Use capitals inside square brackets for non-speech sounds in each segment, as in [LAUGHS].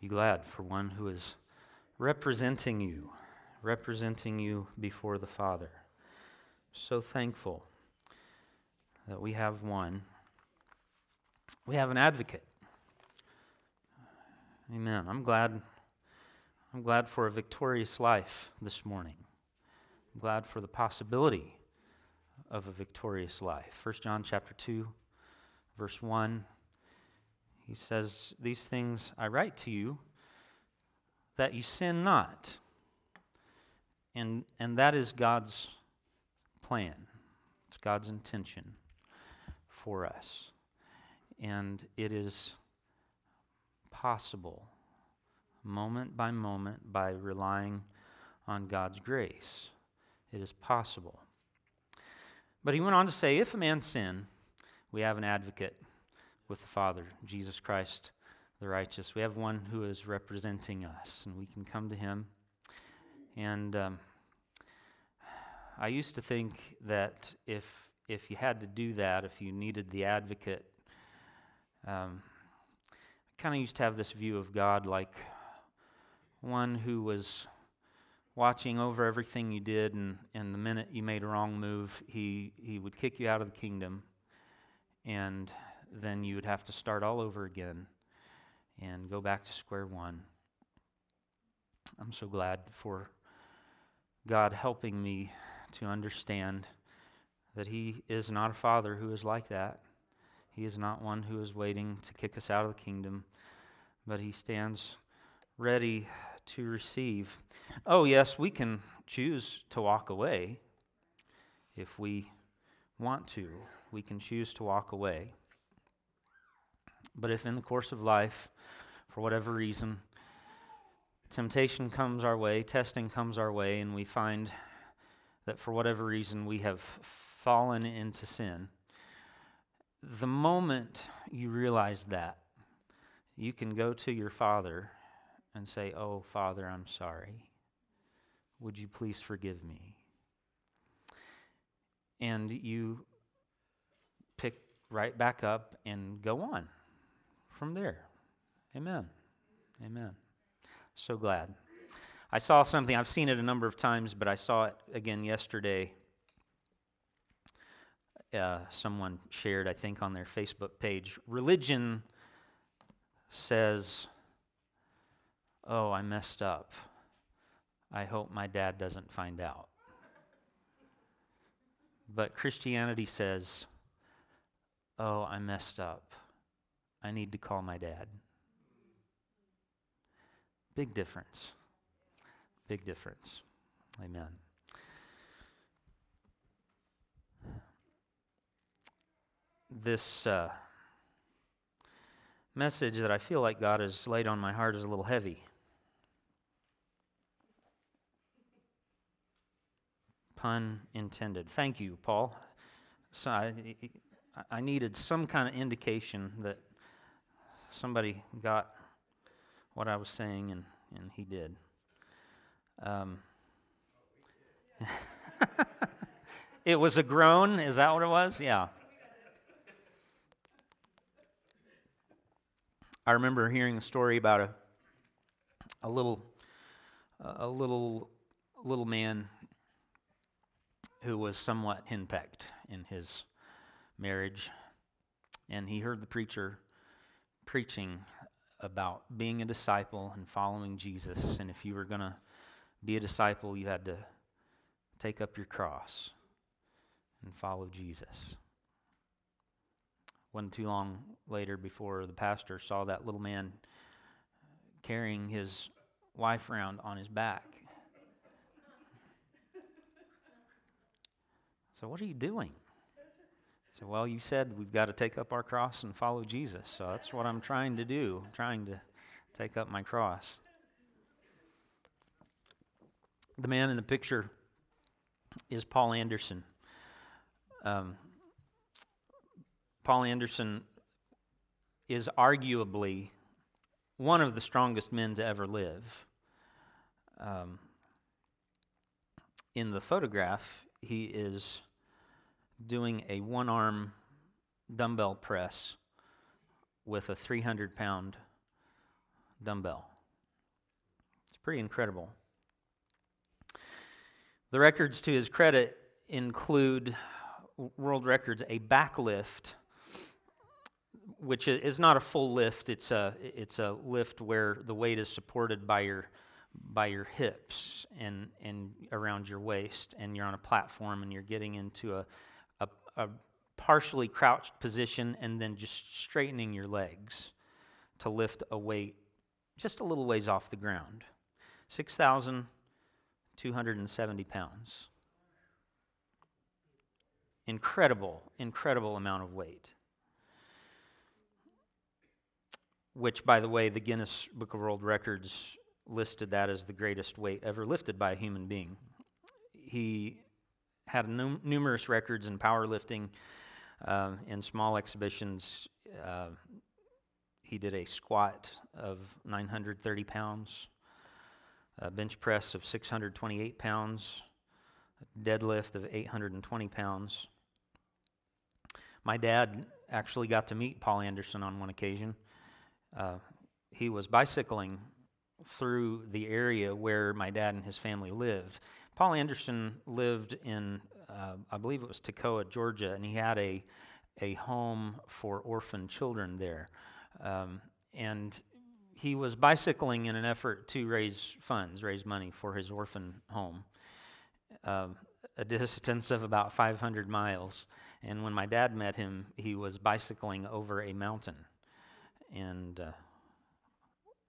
Be glad for one who is representing you, representing you before the Father. So thankful that we have one. We have an advocate. Amen. I'm glad I'm glad for a victorious life this morning. I'm glad for the possibility of a victorious life. 1 John chapter 2 verse 1 he says these things I write to you that you sin not. And and that is God's plan. It's God's intention for us. And it is possible moment by moment by relying on God's grace. It is possible. But he went on to say if a man sin, we have an advocate with the Father, Jesus Christ the righteous. We have one who is representing us, and we can come to him. And um, I used to think that if, if you had to do that, if you needed the advocate, um, I kind of used to have this view of God like one who was watching over everything you did, and, and the minute you made a wrong move, he, he would kick you out of the kingdom, and then you would have to start all over again and go back to square one. I'm so glad for God helping me to understand that He is not a father who is like that. He is not one who is waiting to kick us out of the kingdom, but He stands ready to receive. Oh, yes, we can choose to walk away if we want to. We can choose to walk away. But if in the course of life, for whatever reason, temptation comes our way, testing comes our way, and we find that for whatever reason we have fallen into sin, the moment you realize that, you can go to your Father and say, Oh, Father, I'm sorry. Would you please forgive me? And you pick right back up and go on from there. Amen. Amen. So glad. I saw something, I've seen it a number of times, but I saw it again yesterday. Uh, someone shared, I think, on their Facebook page. Religion says, Oh, I messed up. I hope my dad doesn't find out. But Christianity says, Oh, I messed up. I need to call my dad. Big difference. Big difference. Amen. This uh, message that I feel like God has laid on my heart is a little heavy. Pun intended. Thank you, Paul. So I, I needed some kind of indication that somebody got what I was saying, and, and he did. Um, [LAUGHS] it was a groan. Is that what it was? Yeah. I remember hearing a story about a a little a little little man who was somewhat henpecked in his marriage, and he heard the preacher preaching about being a disciple and following Jesus. And if you were going to be a disciple, you had to take up your cross and follow Jesus. Wasn't too long later before the pastor saw that little man carrying his wife around on his back. So, what are you doing? Well, you said we've got to take up our cross and follow Jesus. So that's what I'm trying to do. I'm trying to take up my cross. The man in the picture is Paul Anderson. Um, Paul Anderson is arguably one of the strongest men to ever live. Um, in the photograph, he is doing a one arm dumbbell press with a 300 pound dumbbell. It's pretty incredible. The records to his credit include world records a backlift which is not a full lift it's a it's a lift where the weight is supported by your by your hips and and around your waist and you're on a platform and you're getting into a a, partially crouched position and then just straightening your legs to lift a weight just a little ways off the ground. 6270 pounds. Incredible incredible amount of weight. Which, by the way, the Guinness Book of World Records listed that as the greatest weight ever lifted by a human being. He had num- numerous records in powerlifting uh, in small exhibitions. Uh, he did a squat of 930 pounds, a bench press of 628 pounds, a deadlift of 820 pounds. My dad actually got to meet Paul Anderson on one occasion. Uh, he was bicycling through the area where my dad and his family lived. Paul Anderson lived in, uh, I believe it was Toccoa, Georgia, and he had a, a home for orphan children there. Um, and he was bicycling in an effort to raise funds, raise money for his orphan home, uh, a distance of about 500 miles. And when my dad met him, he was bicycling over a mountain and uh,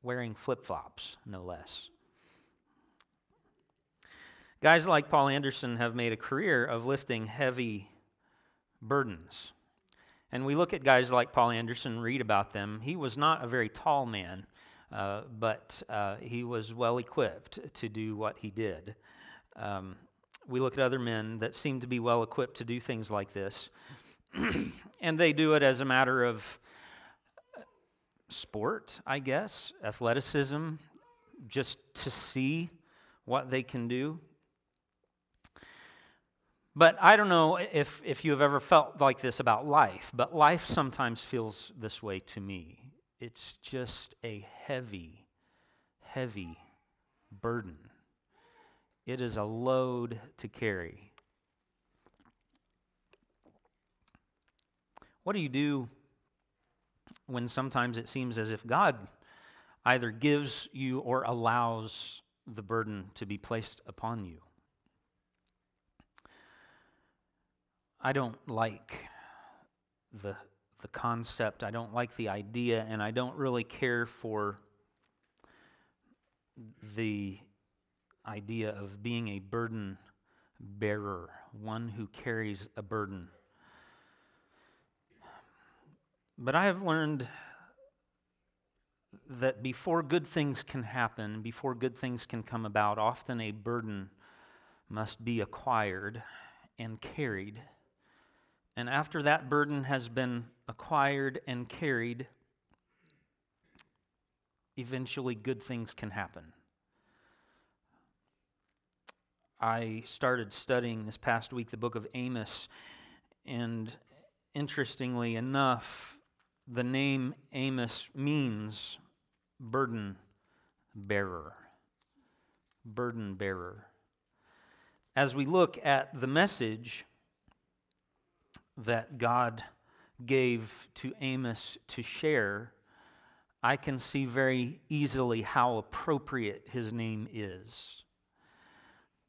wearing flip flops, no less. Guys like Paul Anderson have made a career of lifting heavy burdens. And we look at guys like Paul Anderson, read about them. He was not a very tall man, uh, but uh, he was well equipped to do what he did. Um, we look at other men that seem to be well equipped to do things like this, [CLEARS THROAT] and they do it as a matter of sport, I guess, athleticism, just to see what they can do. But I don't know if, if you have ever felt like this about life, but life sometimes feels this way to me. It's just a heavy, heavy burden. It is a load to carry. What do you do when sometimes it seems as if God either gives you or allows the burden to be placed upon you. I don't like the, the concept, I don't like the idea, and I don't really care for the idea of being a burden bearer, one who carries a burden. But I have learned that before good things can happen, before good things can come about, often a burden must be acquired and carried. And after that burden has been acquired and carried, eventually good things can happen. I started studying this past week the book of Amos, and interestingly enough, the name Amos means burden bearer. Burden bearer. As we look at the message that God gave to Amos to share, I can see very easily how appropriate his name is.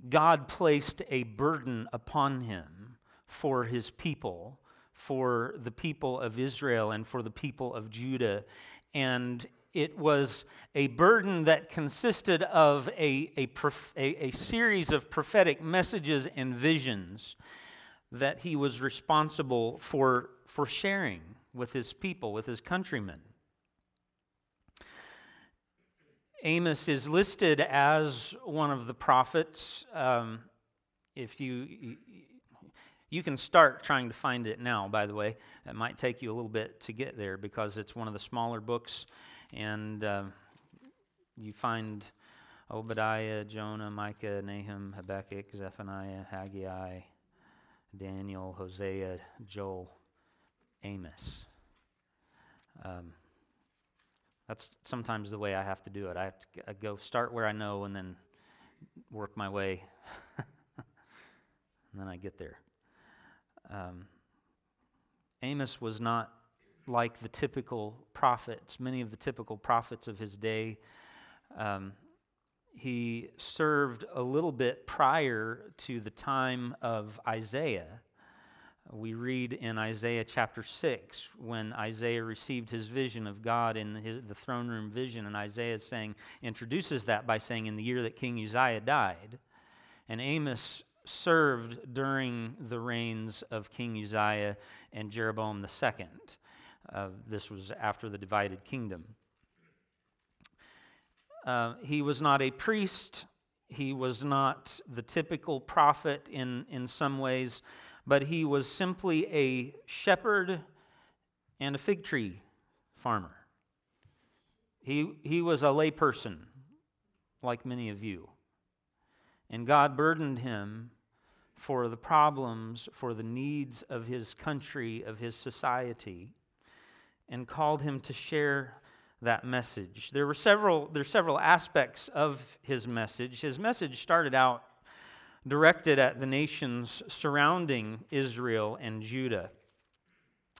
God placed a burden upon him for his people for the people of Israel and for the people of Judah. And it was a burden that consisted of a, a, a, a, series of prophetic messages and visions that he was responsible for, for sharing with his people, with his countrymen. Amos is listed as one of the prophets. Um, if you you can start trying to find it now, by the way. It might take you a little bit to get there because it's one of the smaller books, and uh, you find Obadiah, Jonah, Micah, Nahum, Habakkuk, Zephaniah, Haggai, Daniel, Hosea, Joel, Amos. Um, That's sometimes the way I have to do it. I have to I go start where I know and then work my way, [LAUGHS] and then I get there. Um, Amos was not like the typical prophets, many of the typical prophets of his day. Um, he served a little bit prior to the time of Isaiah. We read in Isaiah chapter 6 when Isaiah received his vision of God in the throne room vision, and Isaiah is saying, introduces that by saying, In the year that King Uzziah died. And Amos served during the reigns of King Uzziah and Jeroboam II. Uh, this was after the divided kingdom. Uh, he was not a priest. He was not the typical prophet in, in some ways, but he was simply a shepherd and a fig tree farmer. He, he was a layperson, like many of you. And God burdened him for the problems, for the needs of his country, of his society, and called him to share that message. There were several, there are several aspects of his message. His message started out directed at the nations surrounding Israel and Judah.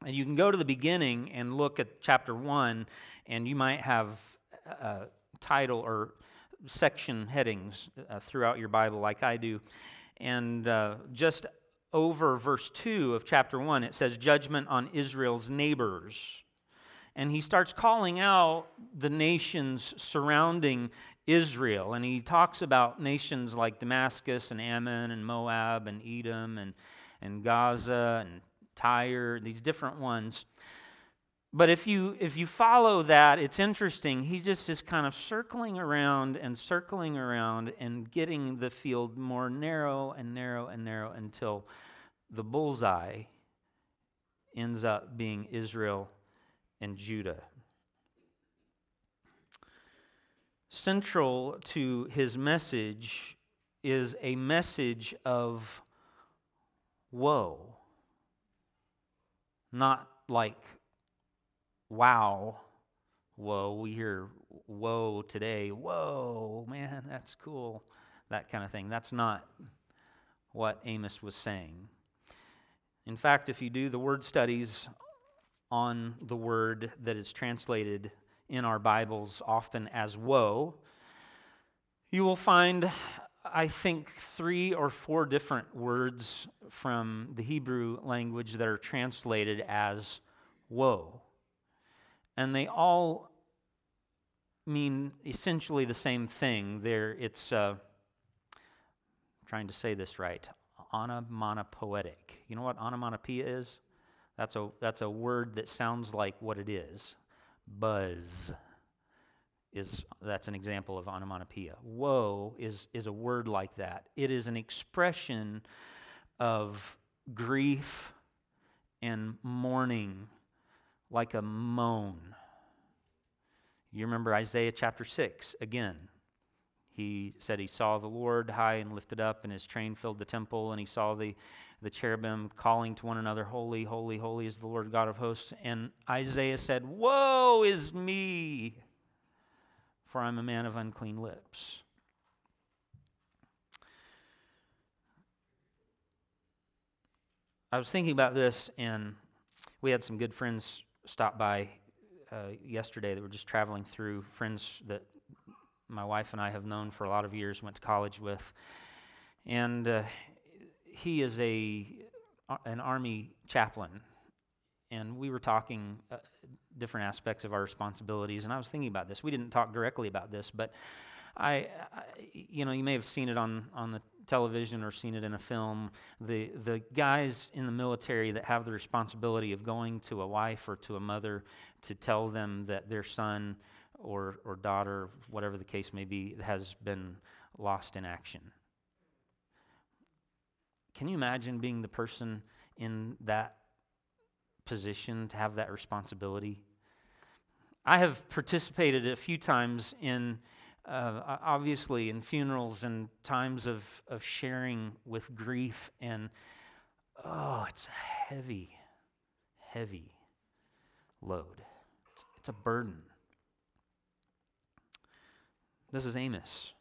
And you can go to the beginning and look at chapter 1, and you might have a title or section headings uh, throughout your Bible, like I do. And uh, just over verse 2 of chapter 1, it says, Judgment on Israel's neighbors. And he starts calling out the nations surrounding Israel. And he talks about nations like Damascus and Ammon and Moab and Edom and, and Gaza and Tyre, these different ones. But if you if you follow that, it's interesting. He just is kind of circling around and circling around and getting the field more narrow and narrow and narrow until the bullseye ends up being Israel and Judah. Central to his message is a message of woe. Not like wow, whoa. We hear whoa today. Whoa, man, that's cool. That kind of thing. That's not what Amos was saying. In fact, if you do the word studies on the word that is translated in our Bibles often as woe, you will find, I think, three or four different words from the Hebrew language that are translated as woe and they all mean essentially the same thing. There, it's uh, trying to say this right. Onomatopoetic. You know what onomatopoeia is? That's a that's a word that sounds like what it is. Buzz is that's an example of onomatopoeia. Woe is is a word like that. It is an expression of grief and mourning like a moan. You remember Isaiah chapter 6 again. He said he saw the Lord high and lifted up, and his train filled the temple, and he saw the, the cherubim calling to one another, Holy, holy, holy is the Lord God of hosts. And Isaiah said, Woe is me, for I'm a man of unclean lips. I was thinking about this, and we had some good friends stop by uh, yesterday that were just traveling through, friends that my wife and I have known for a lot of years, went to college with. And uh, he is a, an Army chaplain. And we were talking uh, different aspects of our responsibilities. And I was thinking about this. We didn't talk directly about this, but I, I you know, you may have seen it on, on the television or seen it in a film, the, the guys in the military that have the responsibility of going to a wife or to a mother to tell them that their son or, or daughter, whatever the case may be, has been lost in action. Can you imagine being the person in that position to have that responsibility? I have participated a few times in uh, obviously in funerals and times of, of sharing with grief and oh it's a heavy heavy load it's, it's a burden This is Amos.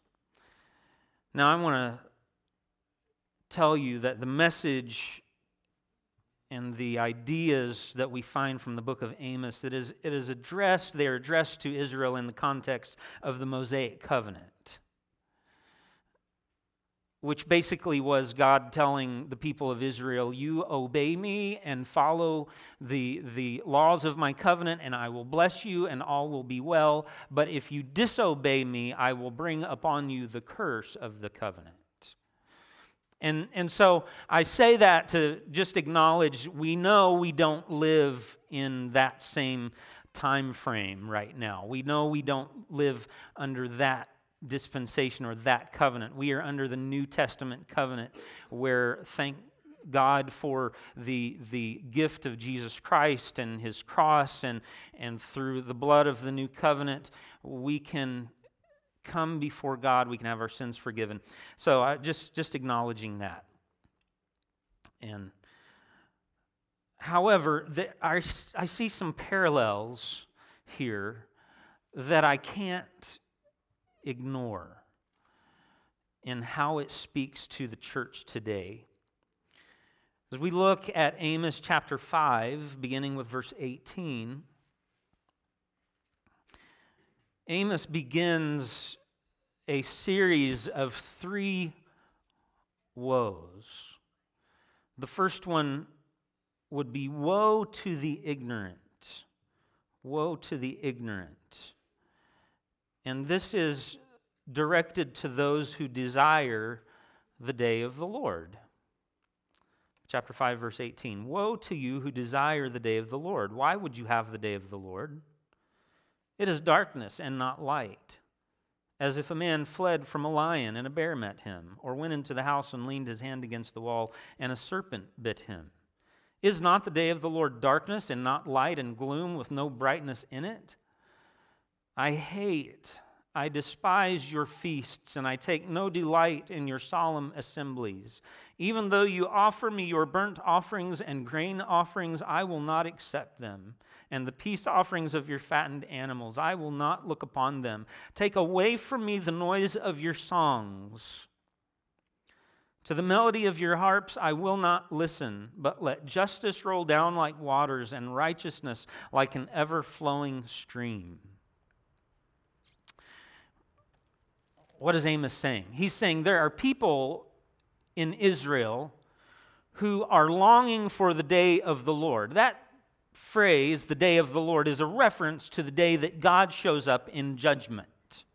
Now, I want to tell you that the message and the ideas that we find from the book of Amos, it is, it is addressed, they are addressed to Israel in the context of the Mosaic covenant which basically was God telling the people of Israel, You obey me and follow the, the laws of my covenant, and I will bless you, and all will be well. But if you disobey me, I will bring upon you the curse of the covenant. And, and so I say that to just acknowledge we know we don't live in that same time frame right now. We know we don't live under that dispensation or that covenant. We are under the New Testament covenant where, thank God for the, the gift of Jesus Christ and his cross, and, and through the blood of the new covenant, we can come before God, we can have our sins forgiven. So, uh, just, just acknowledging that. And however, the, I, I see some parallels here that I can't ignore in how it speaks to the church today. As we look at Amos chapter 5, beginning with verse 18, Amos begins a series of three woes. The first one would be Woe to the ignorant. Woe to the ignorant. And this is directed to those who desire the day of the Lord. Chapter 5, verse 18 Woe to you who desire the day of the Lord. Why would you have the day of the Lord? It is darkness and not light, as if a man fled from a lion and a bear met him, or went into the house and leaned his hand against the wall and a serpent bit him. Is not the day of the Lord darkness and not light and gloom with no brightness in it? I hate, I despise your feasts, and I take no delight in your solemn assemblies. Even though you offer me your burnt offerings and grain offerings, I will not accept them. And the peace offerings of your fattened animals, I will not look upon them. Take away from me the noise of your songs. To the melody of your harps I will not listen, but let justice roll down like waters and righteousness like an ever flowing stream. what is Amos saying? He's saying there are people in Israel who are longing for the day of the Lord. That phrase, the day of the Lord, is a reference to the day that God shows up in judgment.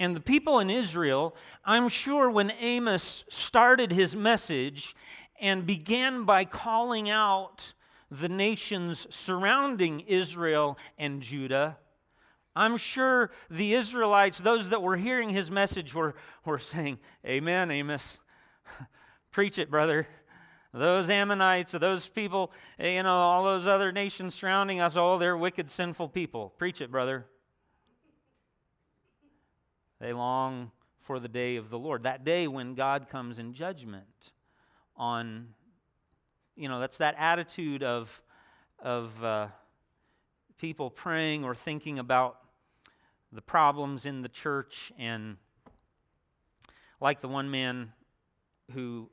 And the people in Israel, I'm sure when Amos started his message and began by calling out the nations surrounding Israel and Judah, I'm sure the Israelites, those that were hearing his message, were, were saying, Amen, Amos. [LAUGHS] Preach it, brother. Those Ammonites, those people, eh, you know, all those other nations surrounding us, all they're wicked, sinful people. Preach it, brother. They long for the day of the Lord, that day when God comes in judgment on, you know, that's that attitude of, of uh, people praying or thinking about the problems in the church, and like the one man who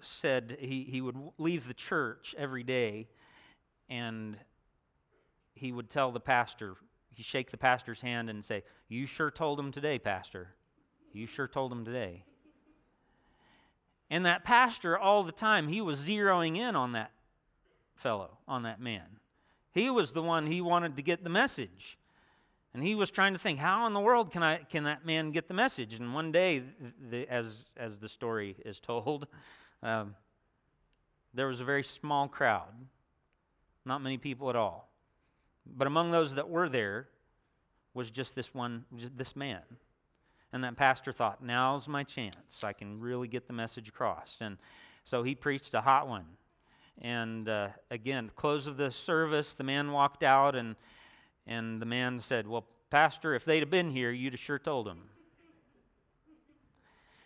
said he, he would leave the church every day and he would tell the pastor, he'd shake the pastor's hand and say, You sure told him today, Pastor. You sure told him today. And that pastor, all the time, he was zeroing in on that fellow, on that man. He was the one he wanted to get the message. And he was trying to think, how in the world can, I, can that man get the message? And one day, the, as, as the story is told, um, there was a very small crowd, not many people at all. But among those that were there was just this one, just this man. And that pastor thought, now's my chance. I can really get the message across. And so he preached a hot one. And uh, again, close of the service, the man walked out and and the man said, Well, Pastor, if they'd have been here, you'd have sure told them.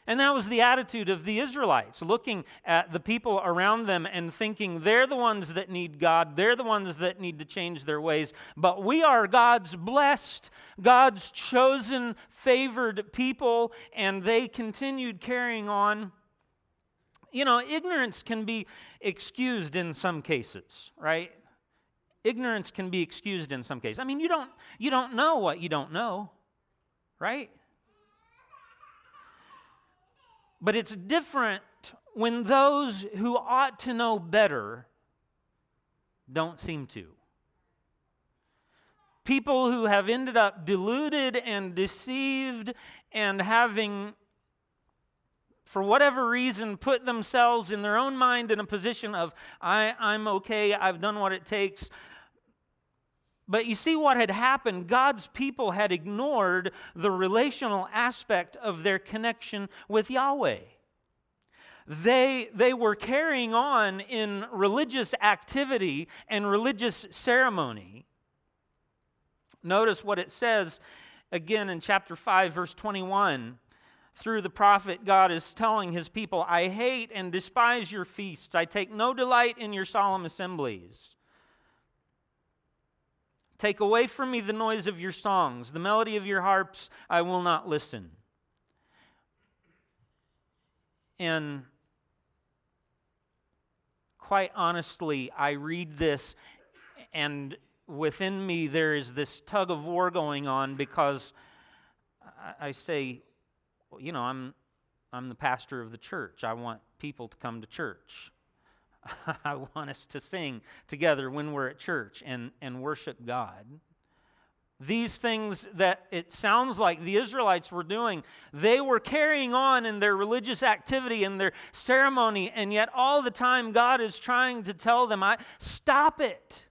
And that was the attitude of the Israelites, looking at the people around them and thinking they're the ones that need God, they're the ones that need to change their ways. But we are God's blessed, God's chosen, favored people, and they continued carrying on. You know, ignorance can be excused in some cases, right? Ignorance can be excused in some cases. I mean, you don't, you don't know what you don't know, right? But it's different when those who ought to know better don't seem to. People who have ended up deluded and deceived and having, for whatever reason, put themselves in their own mind in a position of, I, I'm okay, I've done what it takes. But you see what had happened? God's people had ignored the relational aspect of their connection with Yahweh. They, they were carrying on in religious activity and religious ceremony. Notice what it says again in chapter 5, verse 21 through the prophet, God is telling his people, I hate and despise your feasts. I take no delight in your solemn assemblies. Take away from me the noise of your songs, the melody of your harps, I will not listen. And quite honestly, I read this and within me there is this tug of war going on because I say, you know, I'm, I'm the pastor of the church. I want people to come to church. [LAUGHS] I want us to sing together when we're at church and, and worship God. These things that it sounds like the Israelites were doing, they were carrying on in their religious activity and their ceremony, and yet all the time God is trying to tell them, I, Stop it.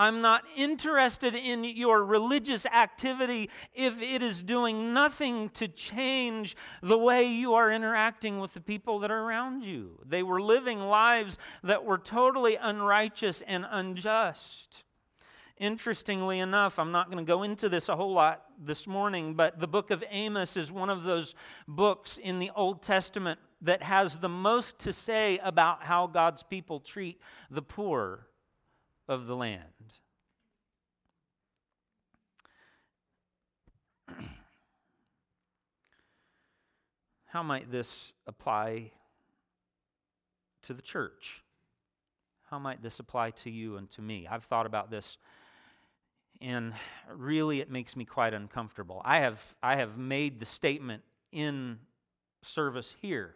I'm not interested in your religious activity if it is doing nothing to change the way you are interacting with the people that are around you. They were living lives that were totally unrighteous and unjust. Interestingly enough, I'm not going to go into this a whole lot this morning, but the book of Amos is one of those books in the Old Testament that has the most to say about how God's people treat the poor of the land. [CLEARS THROAT] How might this apply to the church? How might this apply to you and to me? I've thought about this and really it makes me quite uncomfortable. I have, I have made the statement in service here.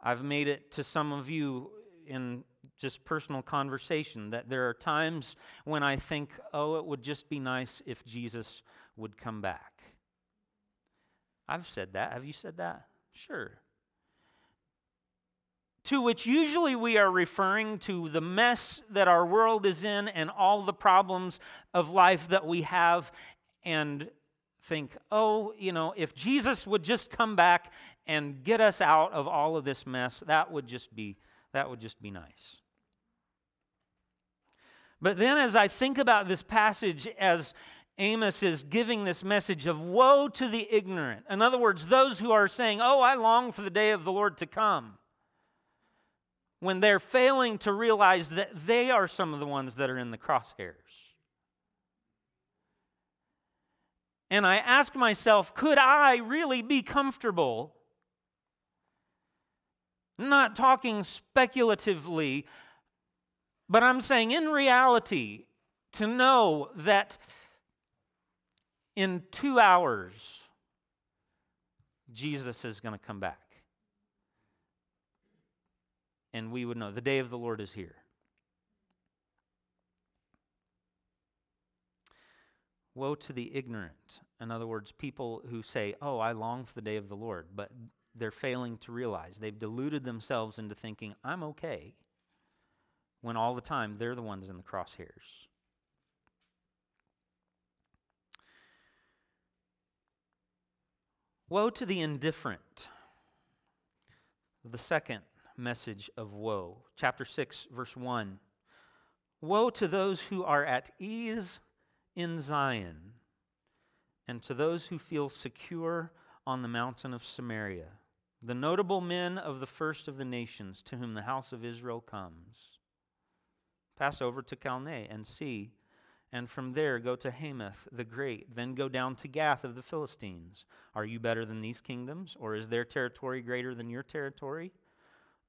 I've made it to some of you in just personal conversation that there are times when I think, oh, it would just be nice if Jesus would come back. I've said that. Have you said that? Sure. To which usually we are referring to the mess that our world is in and all the problems of life that we have, and think, oh, you know, if Jesus would just come back and get us out of all of this mess, that would just be that would just be nice. But then as I think about this passage as Amos is giving this message of woe to the ignorant. In other words, those who are saying, Oh, I long for the day of the Lord to come. When they're failing to realize that they are some of the ones that are in the crosshairs. And I ask myself, could I really be comfortable? not talking speculatively, but I'm saying in reality, to know that in two hours, Jesus is going to come back. And we would know the day of the Lord is here. Woe to the ignorant. In other words, people who say, Oh, I long for the day of the Lord, but they're failing to realize. They've deluded themselves into thinking, I'm okay, when all the time they're the ones in the crosshairs. Woe to the indifferent. The second message of woe. Chapter 6, verse 1. Woe to those who are at ease in Zion, and to those who feel secure on the mountain of Samaria, the notable men of the first of the nations to whom the house of Israel comes. Pass over to Calneh and see, and from there go to Hamath the great, then go down to Gath of the Philistines. Are you better than these kingdoms, or is their territory greater than your territory?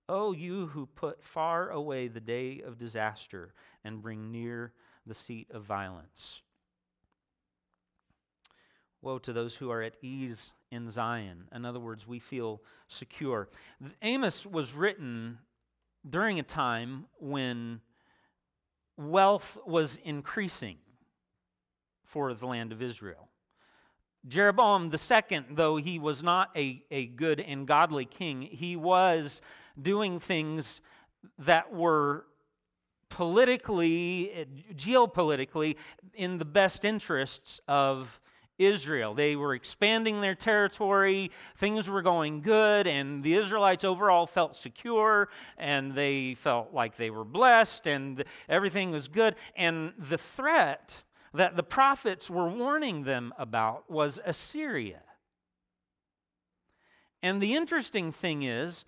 O you who put far away the day of disaster and bring near the seat of violence. Woe to those who are at ease in Zion. In other words, we feel secure. Amos was written during a time when wealth was increasing for the land of Israel. Jeroboam II, though he was not a, a good and godly king, he was doing things that were politically, eh, geopolitically, in the best interests of Israel. They were expanding their territory, things were going good, and the Israelites overall felt secure and they felt like they were blessed and everything was good. And the threat that the prophets were warning them about was Assyria. And the interesting thing is,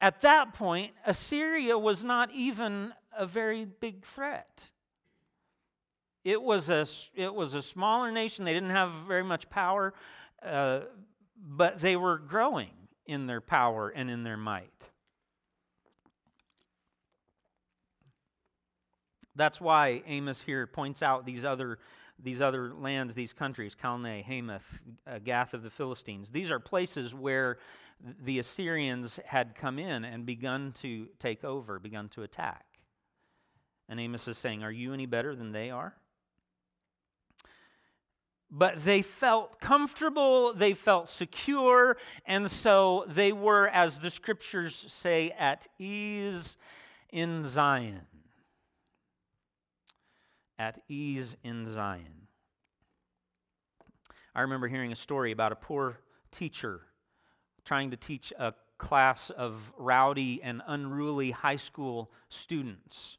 at that point, Assyria was not even a very big threat. It was a, it was a smaller nation. They didn't have very much power, uh, but they were growing in their power and in their might. That's why Amos here points out these other, these other lands, these countries, Calneh, Hamath, uh, Gath of the Philistines. These are places where the Assyrians had come in and begun to take over, begun to attack. And Amos is saying, Are you any better than they are? But they felt comfortable, they felt secure, and so they were, as the scriptures say, at ease in Zion. At ease in Zion. I remember hearing a story about a poor teacher trying to teach a class of rowdy and unruly high school students.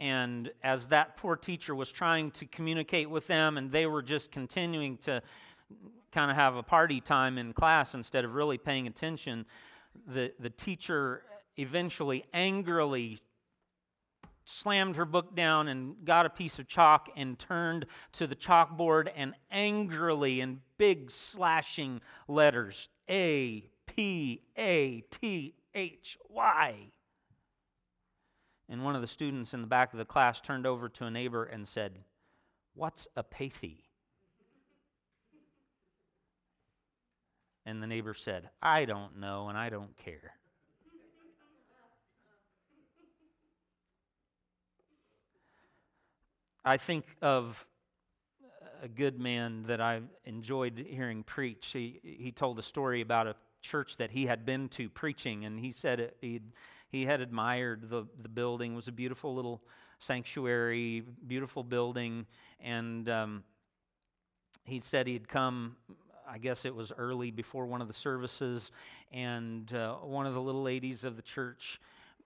And as that poor teacher was trying to communicate with them, and they were just continuing to kind of have a party time in class instead of really paying attention, the, the teacher eventually angrily slammed her book down and got a piece of chalk and turned to the chalkboard and angrily, in big slashing letters, A P A T H Y and one of the students in the back of the class turned over to a neighbor and said, What's a pathy? And the neighbor said, I don't know and I don't care. I think of a good man that I enjoyed hearing preach. He, he told a story about a church that he had been to preaching, and he said he'd he had admired the, the building. It was a beautiful little sanctuary, beautiful building. And um, he said he'd come, I guess it was early before one of the services, and uh, one of the little ladies of the church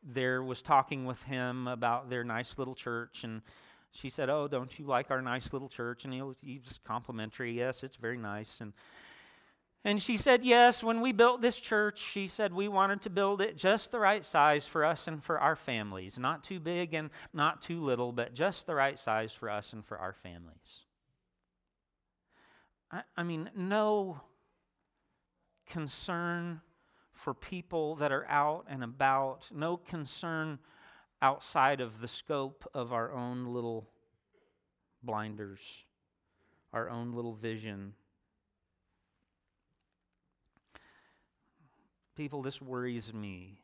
there was talking with him about their nice little church. And she said, Oh, don't you like our nice little church? And he was, he was complimentary. Yes, it's very nice. And and she said, Yes, when we built this church, she said we wanted to build it just the right size for us and for our families. Not too big and not too little, but just the right size for us and for our families. I, I mean, no concern for people that are out and about, no concern outside of the scope of our own little blinders, our own little vision People, this worries me.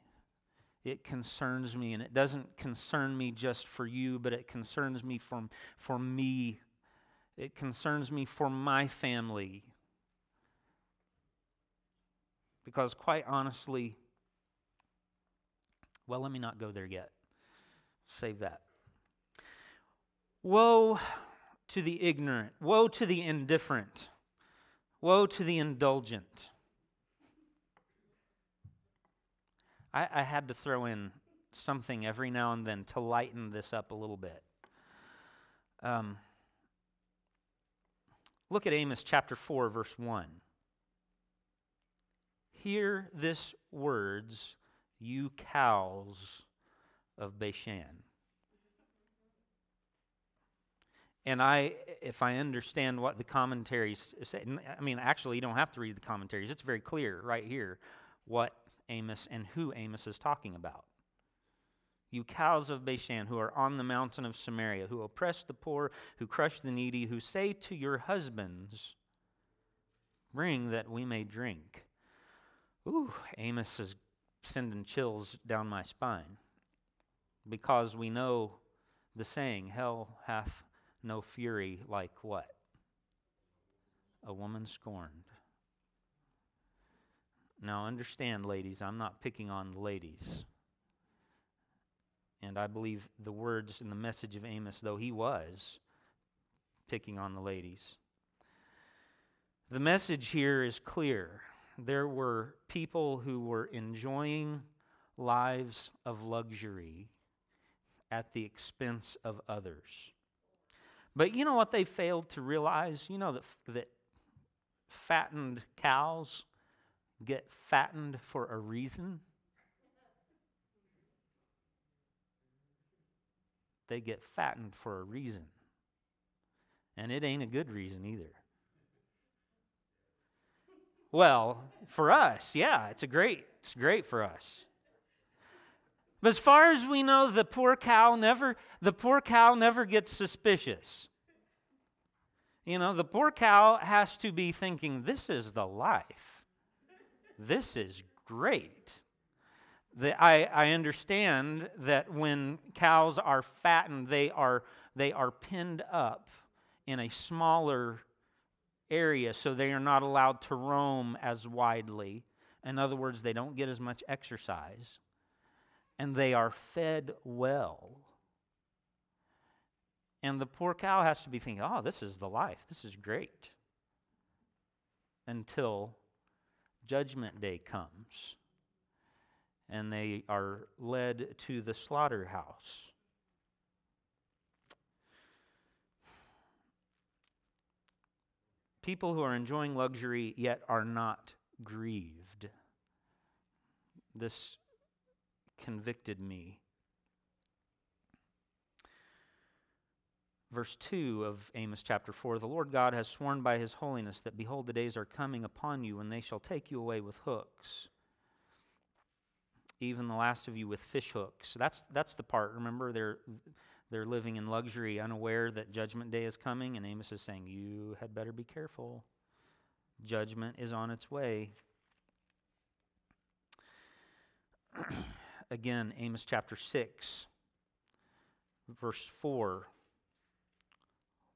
It concerns me, and it doesn't concern me just for you, but it concerns me for, for me. It concerns me for my family. Because, quite honestly, well, let me not go there yet. Save that. Woe to the ignorant. Woe to the indifferent. Woe to the indulgent. I, I had to throw in something every now and then to lighten this up a little bit. Um, look at Amos chapter 4, verse 1. Hear this words, you cows of Bashan. And I, if I understand what the commentaries say, I mean, actually, you don't have to read the commentaries. It's very clear right here what Amos and who Amos is talking about. You cows of Bashan, who are on the mountain of Samaria, who oppress the poor, who crush the needy, who say to your husbands, Bring that we may drink. Ooh, Amos is sending chills down my spine because we know the saying, Hell hath no fury like what? A woman scorned. Now, understand, ladies, I'm not picking on the ladies. And I believe the words and the message of Amos, though he was picking on the ladies. The message here is clear. There were people who were enjoying lives of luxury at the expense of others. But you know what they failed to realize? You know that, that fattened cows get fattened for a reason? They get fattened for a reason. And it ain't a good reason either. Well, for us, yeah, it's a great, it's great for us. But as far as we know, the poor cow never, the poor cow never gets suspicious. You know, the poor cow has to be thinking, this is the life. This is great. The, I, I understand that when cows are fattened, they are, they are pinned up in a smaller area so they are not allowed to roam as widely. In other words, they don't get as much exercise and they are fed well. And the poor cow has to be thinking, oh, this is the life. This is great. Until Judgment Day comes and they are led to the slaughterhouse. People who are enjoying luxury yet are not grieved. This convicted me. Verse 2 of Amos chapter 4 The Lord God has sworn by his holiness that, behold, the days are coming upon you when they shall take you away with hooks, even the last of you with fish hooks. That's, that's the part. Remember, they're, they're living in luxury, unaware that judgment day is coming, and Amos is saying, You had better be careful. Judgment is on its way. [CLEARS THROAT] again Amos chapter 6, verse 4.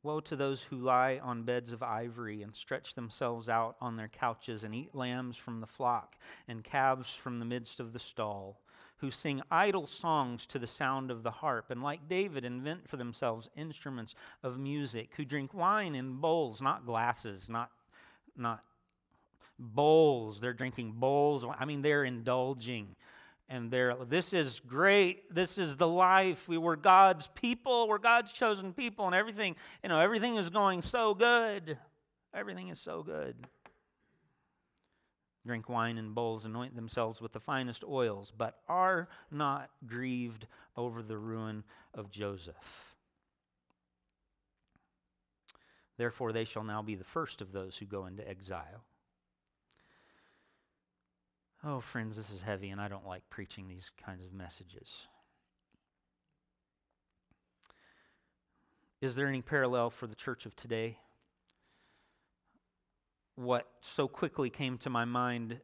Woe to those who lie on beds of ivory and stretch themselves out on their couches and eat lambs from the flock and calves from the midst of the stall, who sing idle songs to the sound of the harp, and like David invent for themselves instruments of music, who drink wine in bowls, not glasses, not, not bowls. They're drinking bowls. I mean, they're indulging and there this is great. This is the life. We were god's people. We're god's chosen people and everything. You know everything is going so good. Everything is so good. Drink wine in bowls anoint themselves with the finest oils but are not grieved over the ruin of joseph. Therefore they shall now be the first of those who go into exile Oh, friends, this is heavy, and I don't like preaching these kinds of messages. Is there any parallel for the church of today? What so quickly came to my mind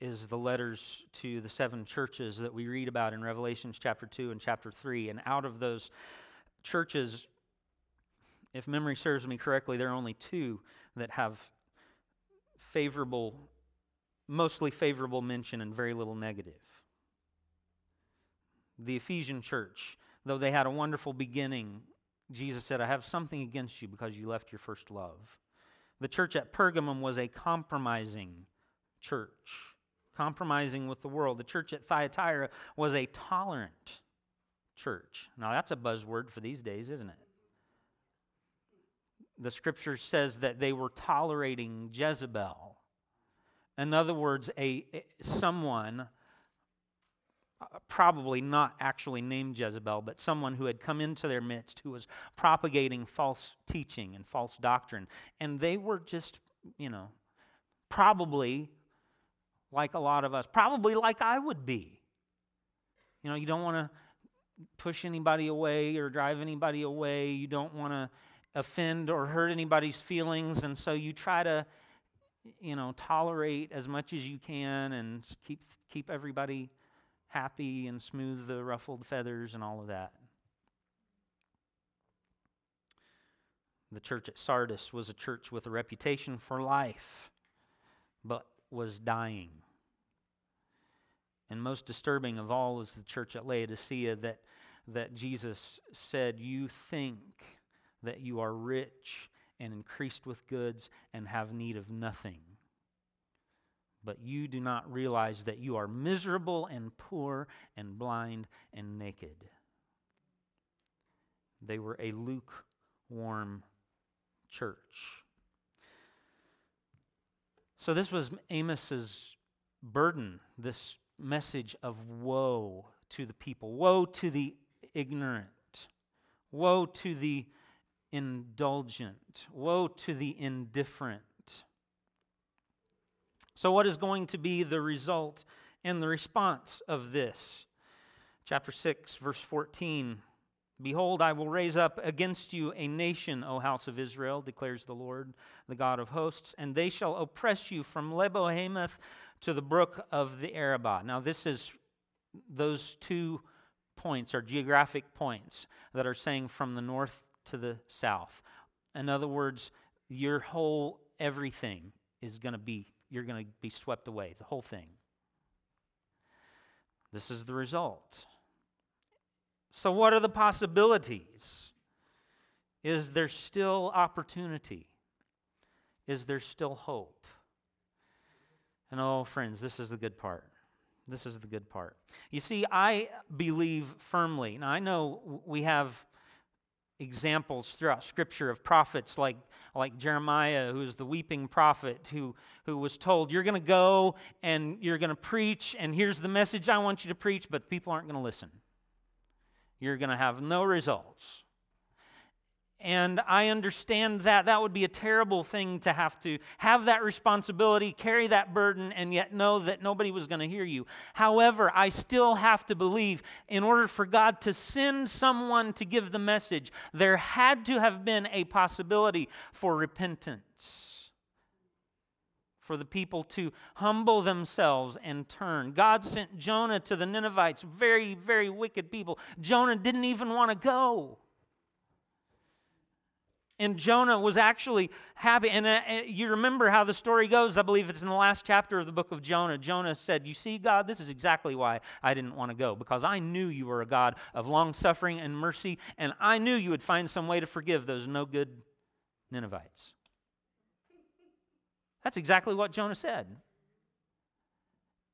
is the letters to the seven churches that we read about in Revelations chapter 2 and chapter 3. And out of those churches, if memory serves me correctly, there are only two that have favorable mostly favorable mention and very little negative. The Ephesian church, though they had a wonderful beginning, Jesus said, I have something against you because you left your first love. The church at Pergamum was a compromising church, compromising with the world. The church at Thyatira was a tolerant church. Now, that's a buzzword for these days, isn't it? The scripture says that they were tolerating Jezebel In other words, a, a someone uh, probably not actually named Jezebel, but someone who had come into their midst who was propagating false teaching and false doctrine. And they were just, you know, probably like a lot of us, probably like I would be. You know, you don't want to push anybody away or drive anybody away. You don't want to offend or hurt anybody's feelings. And so you try to, you know, tolerate as much as you can and keep, keep everybody happy and smooth the ruffled feathers and all of that. The church at Sardis was a church with a reputation for life, but was dying. And most disturbing of all is the church at Laodicea that, that Jesus said, You think that you are rich and increased with goods and have need of nothing. But you do not realize that you are miserable and poor and blind and naked. They were a lukewarm church. So, this was Amos's burden, this message of woe to the people. Woe to the ignorant. Woe to the indulgent. Woe to the indifferent. So, what is going to be the result and the response of this? Chapter 6, verse 14. Behold, I will raise up against you a nation, O house of Israel, declares the Lord, the God of hosts, and they shall oppress you from Lebo Hamath to the brook of the Arabah. Now, this is those two points are geographic points that are saying from the north to the south. In other words, your whole everything is going to be, you're going to be swept away, the whole thing. This is the result. So, what are the possibilities? Is there still opportunity? Is there still hope? And oh, friends, this is the good part. This is the good part. You see, I believe firmly, Now I know we have examples throughout Scripture of prophets like, like Jeremiah, who is the weeping prophet, who, who was told, You're going to go and you're going to preach, and here's the message I want you to preach, but people aren't going to listen. You're going to have no results. And I understand that that would be a terrible thing to have to have that responsibility, carry that burden, and yet know that nobody was going to hear you. However, I still have to believe in order for God to send someone to give the message, there had to have been a possibility for repentance, for the people to humble themselves and turn. God sent Jonah to the Ninevites, very, very wicked people. Jonah didn't even want to go. And Jonah was actually happy. And uh, uh, you remember how the story goes. I believe it's in the last chapter of the book of Jonah. Jonah said, You see, God, this is exactly why I didn't want to go, because I knew you were a God of long suffering and mercy, and I knew you would find some way to forgive those no good Ninevites. That's exactly what Jonah said.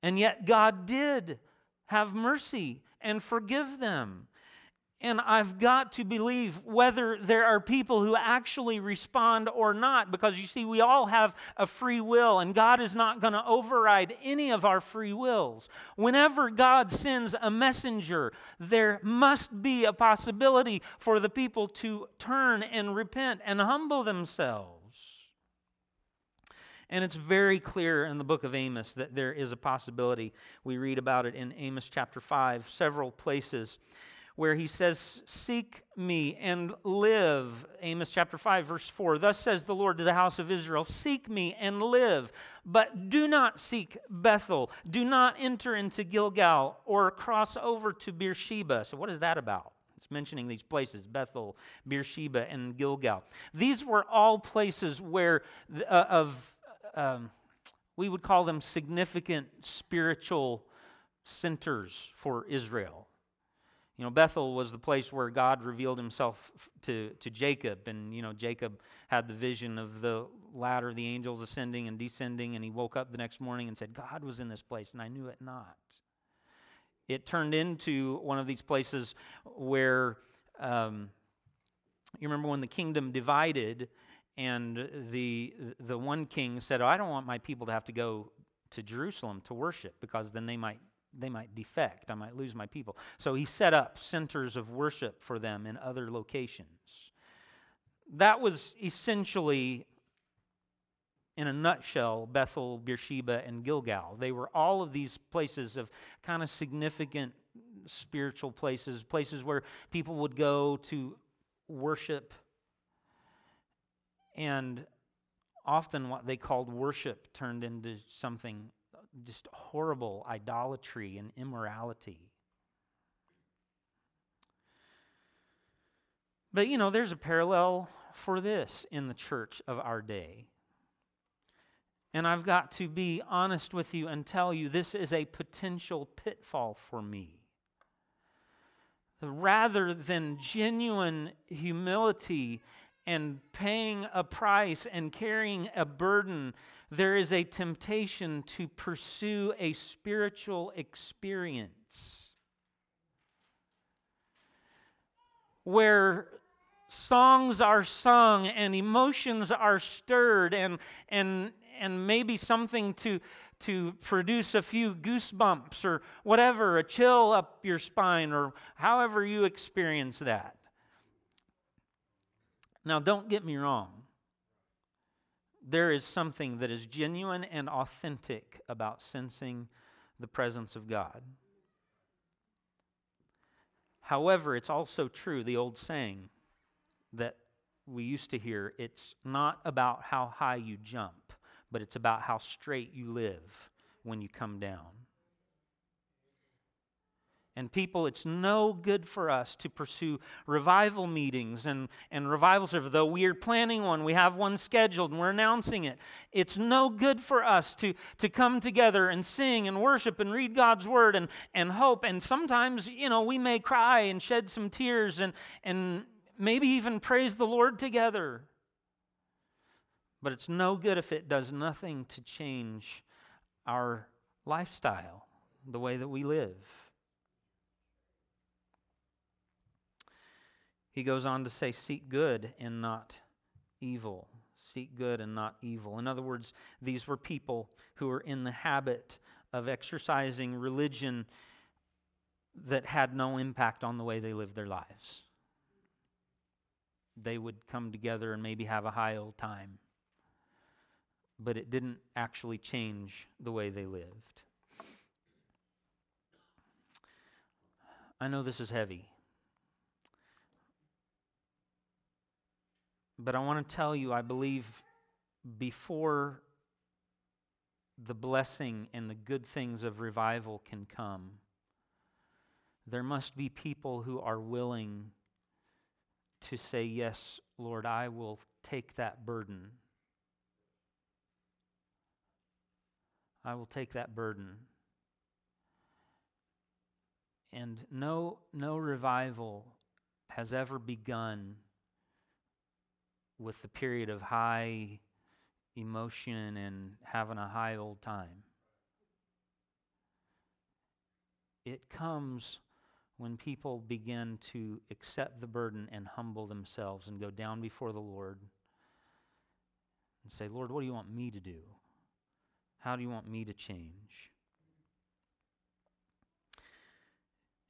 And yet, God did have mercy and forgive them. And I've got to believe whether there are people who actually respond or not, because you see, we all have a free will, and God is not going to override any of our free wills. Whenever God sends a messenger, there must be a possibility for the people to turn and repent and humble themselves. And it's very clear in the book of Amos that there is a possibility. We read about it in Amos chapter 5, several places where he says, Seek me and live. Amos chapter 5, verse 4. Thus says the Lord to the house of Israel Seek me and live, but do not seek Bethel. Do not enter into Gilgal or cross over to Beersheba. So, what is that about? It's mentioning these places Bethel, Beersheba, and Gilgal. These were all places where, uh, of, um, we would call them significant spiritual centers for Israel. You know, Bethel was the place where God revealed himself to, to Jacob. And, you know, Jacob had the vision of the ladder, the angels ascending and descending. And he woke up the next morning and said, God was in this place, and I knew it not. It turned into one of these places where, um, you remember when the kingdom divided, and the, the one king said, oh, I don't want my people to have to go to Jerusalem to worship because then they might they might defect. I might lose my people. So he set up centers of worship for them in other locations. That was essentially, in a nutshell, Bethel, Beersheba, and Gilgal. They were all of these places of kind of significant spiritual places, places where people would go to worship. And often what they called worship turned into something just horrible idolatry and immorality. But you know, there's a parallel for this in the church of our day. And I've got to be honest with you and tell you this is a potential pitfall for me. Rather than genuine humility and paying a price and carrying a burden, there is a temptation to pursue a spiritual experience where songs are sung and emotions are stirred and, and, and maybe something to, to produce a few goosebumps or whatever, a chill up your spine or however you experience that. Now, don't get me wrong. There is something that is genuine and authentic about sensing the presence of God. However, it's also true, the old saying that we used to hear it's not about how high you jump, but it's about how straight you live when you come down. And people, it's no good for us to pursue revival meetings and, and revival service. Though we are planning one, we have one scheduled and we're announcing it. It's no good for us to, to come together and sing and worship and read God's word and, and hope. And sometimes, you know, we may cry and shed some tears and, and maybe even praise the Lord together. But it's no good if it does nothing to change our lifestyle, the way that we live. He goes on to say, Seek good and not evil. Seek good and not evil. In other words, these were people who were in the habit of exercising religion that had no impact on the way they lived their lives. They would come together and maybe have a high old time, but it didn't actually change the way they lived. I know this is heavy. But I want to tell you, I believe before the blessing and the good things of revival can come, there must be people who are willing to say, Yes, Lord, I will take that burden. I will take that burden. And no, no revival has ever begun with the period of high emotion and having a high old time. It comes when people begin to accept the burden and humble themselves and go down before the Lord and say, Lord, what do you want me to do? How do you want me to change?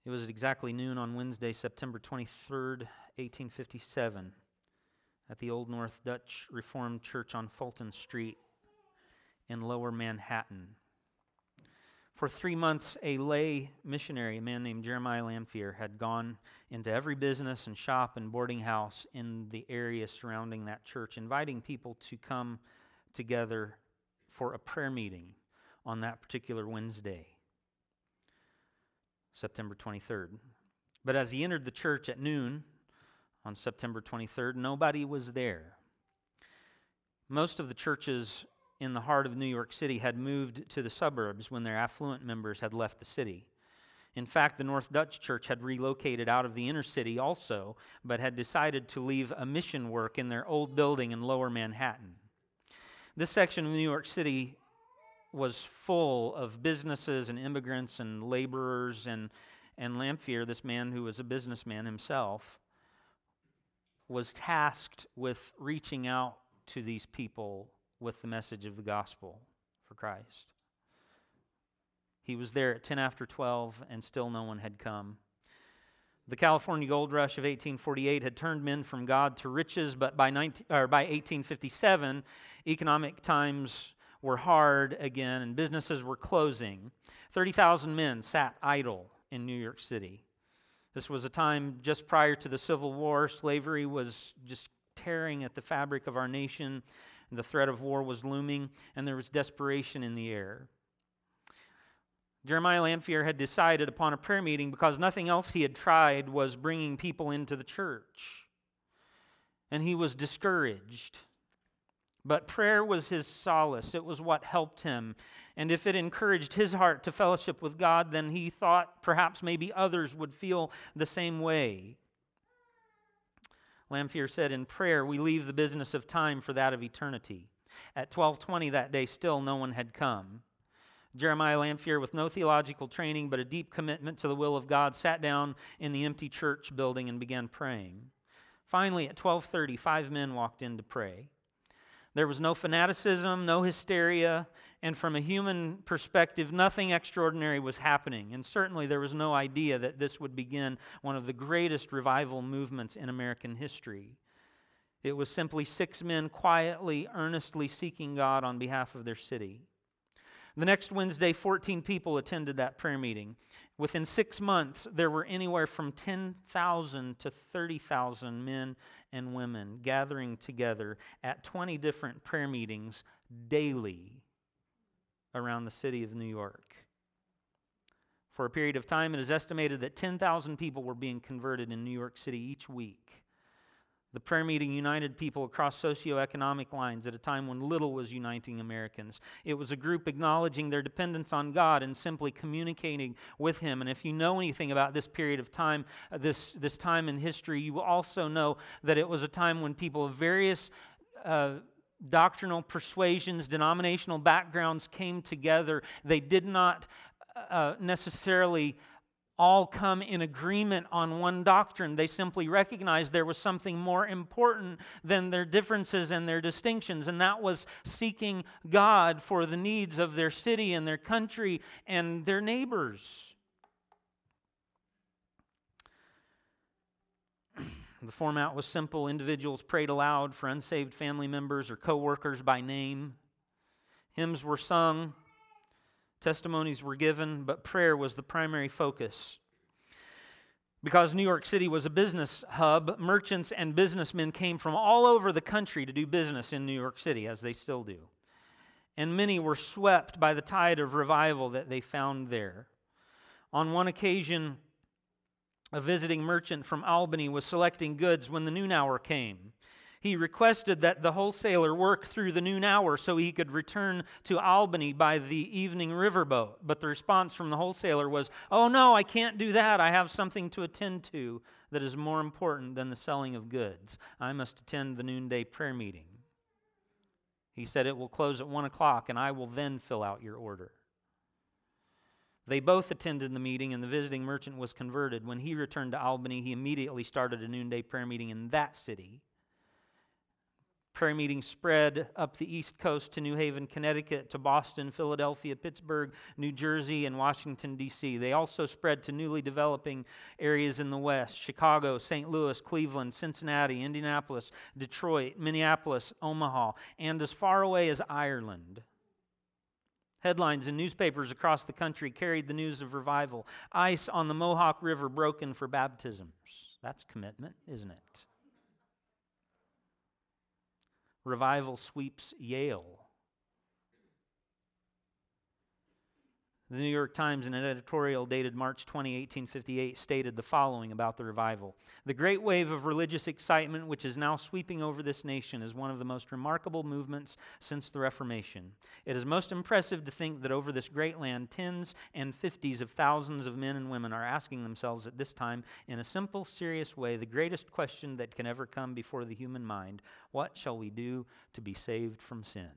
It was exactly noon on Wednesday, September 23rd, 1857 at the Old North Dutch Reformed Church on Fulton Street in lower Manhattan. For three months, a lay missionary, a man named Jeremiah Lanphier, had gone into every business and shop and boarding house in the area surrounding that church, inviting people to come together for a prayer meeting on that particular Wednesday, September 23rd. But as he entered the church at noon, on September 23rd. Nobody was there. Most of the churches in the heart of New York City had moved to the suburbs when their affluent members had left the city. In fact, the North Dutch Church had relocated out of the inner city also, but had decided to leave a mission work in their old building in lower Manhattan. This section of New York City was full of businesses and immigrants and laborers, and, and Lanphier, this man who was a businessman himself, was tasked with reaching out to these people with the message of the gospel for Christ. He was there at 10 after 12, and still no one had come. The California gold rush of 1848 had turned men from God to riches, but by, 19, or by 1857, economic times were hard again and businesses were closing. 30,000 men sat idle in New York City. This was a time just prior to the Civil War. Slavery was just tearing at the fabric of our nation. and The threat of war was looming, and there was desperation in the air. Jeremiah Lanphier had decided upon a prayer meeting because nothing else he had tried was bringing people into the church. And he was discouraged. But prayer was his solace, it was what helped him. And if it encouraged his heart to fellowship with God, then he thought perhaps maybe others would feel the same way. Lanphier said, In prayer, we leave the business of time for that of eternity. At 1220 that day, still no one had come. Jeremiah Lanphier, with no theological training but a deep commitment to the will of God, sat down in the empty church building and began praying. Finally, at 12:30, five men walked in to pray. There was no fanaticism, no hysteria, and from a human perspective, nothing extraordinary was happening. And certainly there was no idea that this would begin one of the greatest revival movements in American history. It was simply six men quietly, earnestly seeking God on behalf of their city. The next Wednesday, 14 people attended that prayer meeting. Within six months, there were anywhere from 10,000 to 30,000 men and women gathering together at 20 different prayer meetings daily around the city of New York. For a period of time, it is estimated that 10,000 people were being converted in New York City each week. The prayer meeting united people across socioeconomic lines at a time when little was uniting Americans. It was a group acknowledging their dependence on God and simply communicating with Him. And if you know anything about this period of time, uh, this, this time in history, you also know that it was a time when people of various uh, doctrinal persuasions, denominational backgrounds came together. They did not uh, necessarily all come in agreement on one doctrine. They simply recognized there was something more important than their differences and their distinctions, and that was seeking God for the needs of their city and their country and their neighbors. [CLEARS THROAT] The format was simple. Individuals prayed aloud for unsaved family members or coworkers by name. Hymns were sung. Testimonies were given, but prayer was the primary focus. Because New York City was a business hub, merchants and businessmen came from all over the country to do business in New York City, as they still do. And many were swept by the tide of revival that they found there. On one occasion, a visiting merchant from Albany was selecting goods when the noon hour came he requested that the wholesaler work through the noon hour so he could return to Albany by the evening riverboat. But the response from the wholesaler was, Oh, no, I can't do that. I have something to attend to that is more important than the selling of goods. I must attend the noonday prayer meeting. He said, It will close at one o'clock, and I will then fill out your order. They both attended the meeting, and the visiting merchant was converted. When he returned to Albany, he immediately started a noonday prayer meeting in that city Prayer meetings spread up the East Coast to New Haven, Connecticut, to Boston, Philadelphia, Pittsburgh, New Jersey, and Washington, D.C. They also spread to newly developing areas in the West Chicago, St. Louis, Cleveland, Cincinnati, Indianapolis, Detroit, Minneapolis, Omaha, and as far away as Ireland. Headlines in newspapers across the country carried the news of revival. Ice on the Mohawk River broken for baptisms. That's commitment, isn't it? Revival sweeps Yale. The New York Times, in an editorial dated March 20, 1858, stated the following about the revival The great wave of religious excitement which is now sweeping over this nation is one of the most remarkable movements since the Reformation. It is most impressive to think that over this great land, tens and fifties of thousands of men and women are asking themselves at this time, in a simple, serious way, the greatest question that can ever come before the human mind What shall we do to be saved from sin?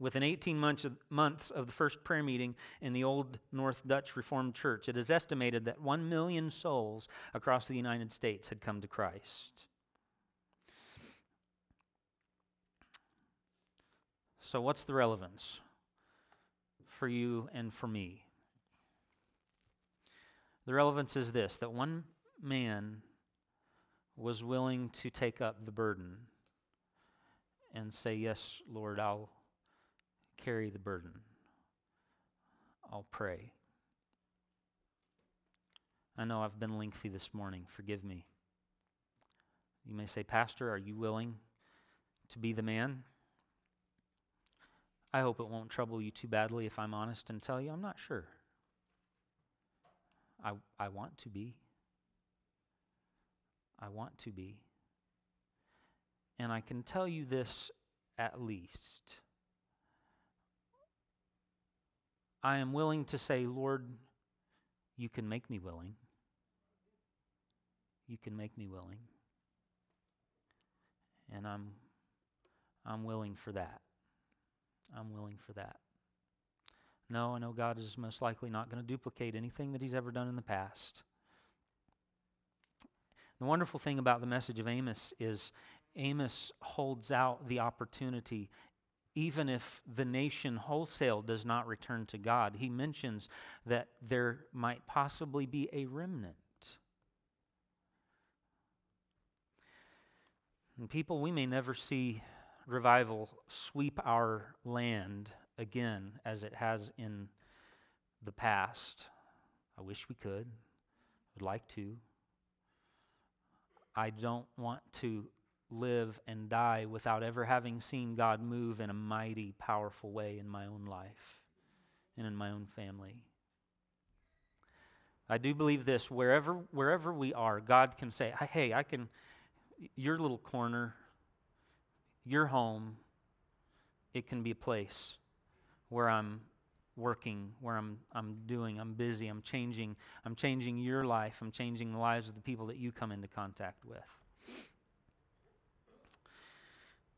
Within 18 months of, months of the first prayer meeting in the Old North Dutch Reformed Church, it is estimated that 1 million souls across the United States had come to Christ. So, what's the relevance? for you and for me. The relevance is this that one man was willing to take up the burden and say, Yes, Lord, I'll carry the burden. I'll pray. I know I've been lengthy this morning. Forgive me. You may say, Pastor, are you willing to be the man? I hope it won't trouble you too badly if I'm honest and tell you I'm not sure. I, I want to be. I want to be. And I can tell you this at least. I am willing to say, Lord, you can make me willing. You can make me willing. And I'm, I'm willing for that. I'm willing for that. No, I know God is most likely not going to duplicate anything that He's ever done in the past. The wonderful thing about the message of Amos is Amos holds out the opportunity, even if the nation wholesale does not return to God. He mentions that there might possibly be a remnant. And people, we may never see revival sweep our land again as it has in the past. I wish we could. I'd like to. I don't want to live and die without ever having seen God move in a mighty, powerful way in my own life and in my own family. I do believe this wherever, wherever we are, God can say, Hey, I can, your little corner, your home, it can be a place where I'm working, where I'm, I'm doing, I'm busy, I'm changing, I'm changing your life, I'm changing the lives of the people that you come into contact with.